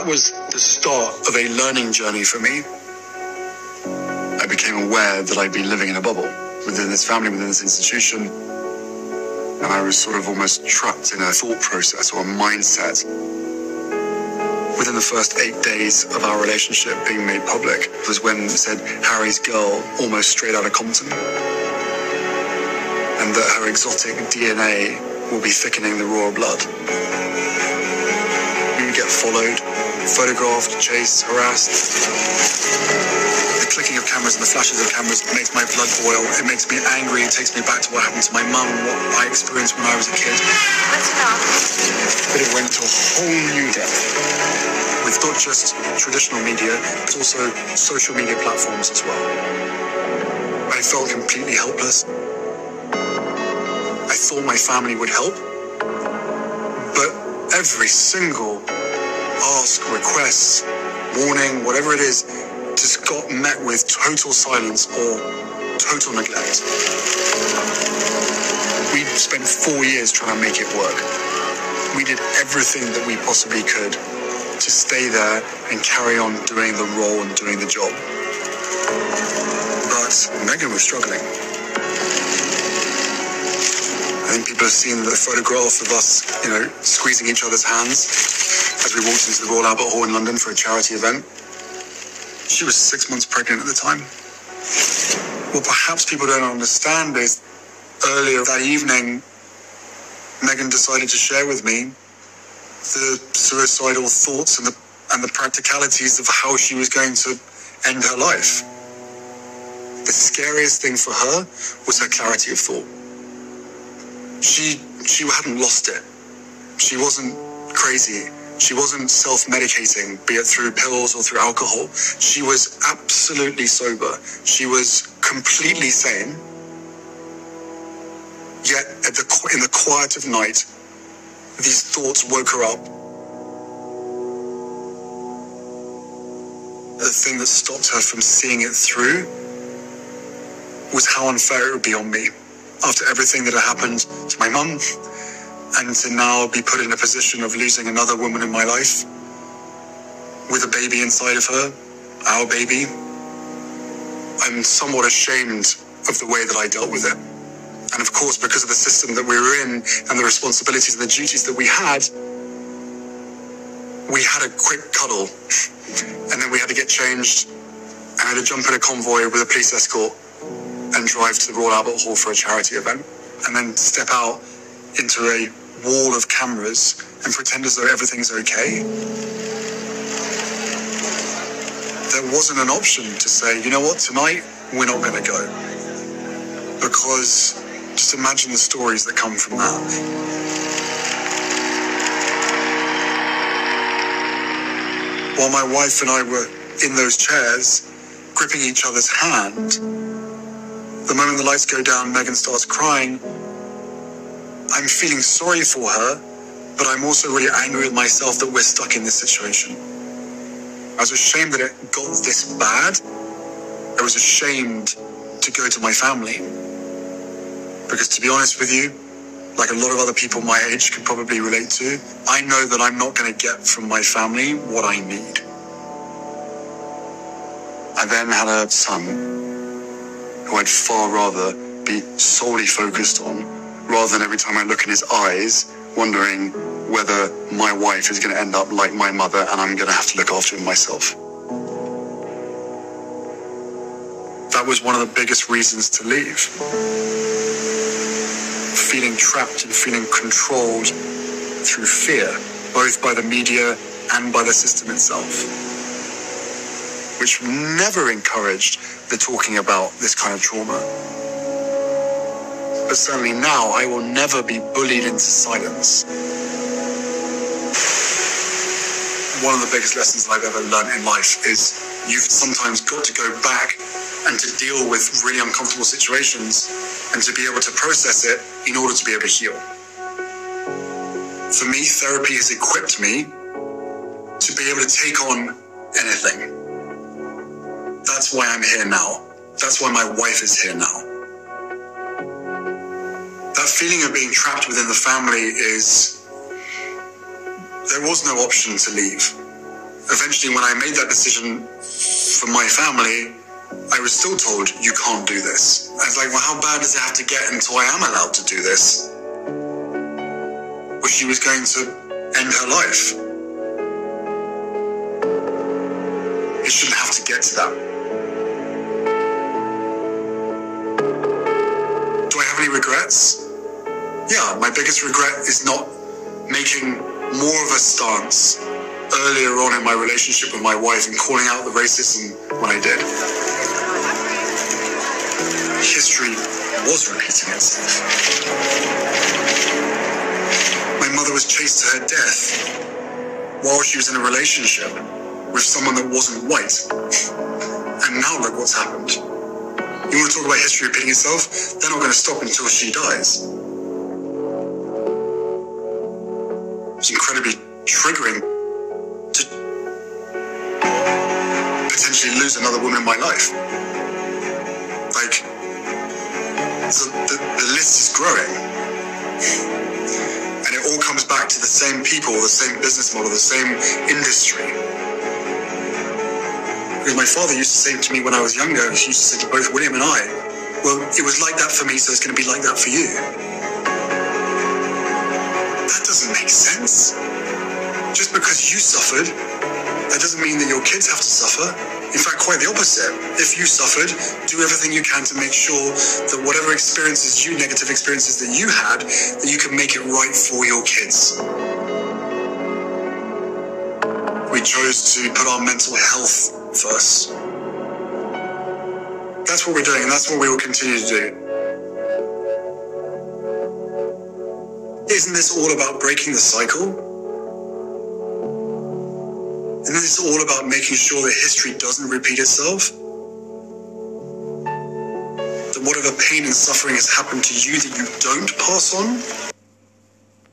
that was the start of a learning journey for me. I became aware that I'd been living in a bubble within this family, within this institution. And I was sort of almost trapped in a thought process or a mindset. Within the first eight days of our relationship being made public was when said Harry's girl almost straight out of Compton. And that her exotic DNA will be thickening the royal blood. Would get followed, photographed, chased, harassed. The clicking of cameras and the flashes of cameras makes my blood boil. It makes me angry. It takes me back to what happened to my mum, what I experienced when I was a kid. That's enough. But it went to a whole new depth with not just traditional media, but also social media platforms as well. I felt completely helpless. I thought my family would help, but every single ask, request, warning, whatever it is, just got met with total silence or total neglect. We spent four years trying to make it work. We did everything that we possibly could to stay there and carry on doing the role and doing the job. But Meghan was struggling. I think people have seen the photograph of us, you know, squeezing each other's hands as we walked into the Royal Albert Hall in London for a charity event. She was six months pregnant at the time. What perhaps people don't understand is earlier that evening, Meghan decided to share with me the suicidal thoughts and the and the practicalities of how she was going to end her life. The scariest thing for her was her clarity of thought. She she hadn't lost it. She wasn't crazy. She wasn't self-medicating, be it through pills or through alcohol. She was absolutely sober. She was completely sane. Yet the in the quiet of night, these thoughts woke her up. The thing that stopped her from seeing it through was how unfair it would be on me after everything that had happened to my mum and to now be put in a position of losing another woman in my life with a baby inside of her, our baby. I'm somewhat ashamed of the way that I dealt with it. And of course, because of the system that we were in and the responsibilities and the duties that we had, we had a quick cuddle and then we had to get changed and had to jump in a convoy with a police escort and drive to the Royal Albert Hall for a charity event and then step out into a wall of cameras and pretend as though everything's okay. There wasn't an option to say, you know what, tonight we're not going to go. Because just imagine the stories that come from that. While my wife and I were in those chairs, gripping each other's hand, the moment the lights go down, Meghan starts crying. I'm feeling sorry for her, but I'm also really angry with myself that we're stuck in this situation. I was ashamed that it got this bad. I was ashamed to go to my family. Because to be honest with you, like a lot of other people my age could probably relate to, I know that I'm not going to get from my family what I need. I then had a son who I'd far rather be solely focused on rather than every time I look in his eyes wondering whether my wife is going to end up like my mother and I'm going to have to look after him myself. That was one of the biggest reasons to leave. Feeling trapped and feeling controlled through fear, both by the media and by the system itself, which never encouraged the talking about this kind of trauma. But certainly now, I will never be bullied into silence. One of the biggest lessons I've ever learned in life is you've sometimes got to go back and to deal with really uncomfortable situations and to be able to process it in order to be able to heal. For me, therapy has equipped me to be able to take on anything. That's why I'm here now. That's why my wife is here now. Feeling of being trapped within the family is there was no option to leave. eventually, when I made that decision for my family, I was still told, you can't do this. I was like, well, how bad does it have to get until I am allowed to do this? Well, she was going to end her life. It shouldn't have to get to that. Do I have any regrets? Yeah, my biggest regret is not making more of a stance earlier on in my relationship with my wife and calling out the racism when I did. History was repeating itself. My mother was chased to her death while she was in a relationship with someone that wasn't white. And now look what's happened. You want to talk about history repeating itself? They're not going to stop until she dies. It's incredibly triggering to potentially lose another woman in my life. Like, the, the, the list is growing. And it all comes back to the same people, the same business model, the same industry. Because my father used to say to me when I was younger, he used to say to both William and I, well, it was like that for me, so it's going to be like that for you. That doesn't make sense. Just because you suffered, that doesn't mean that your kids have to suffer. In fact, quite the opposite. If you suffered, do everything you can to make sure that whatever experiences you, negative experiences that you had, that you can make it right for your kids. We chose to put our mental health first. That's what we're doing, and that's what we will continue to do. Isn't this all about breaking the cycle? Isn't this all about making sure that history doesn't repeat itself. That whatever pain and suffering has happened to you that you don't pass on,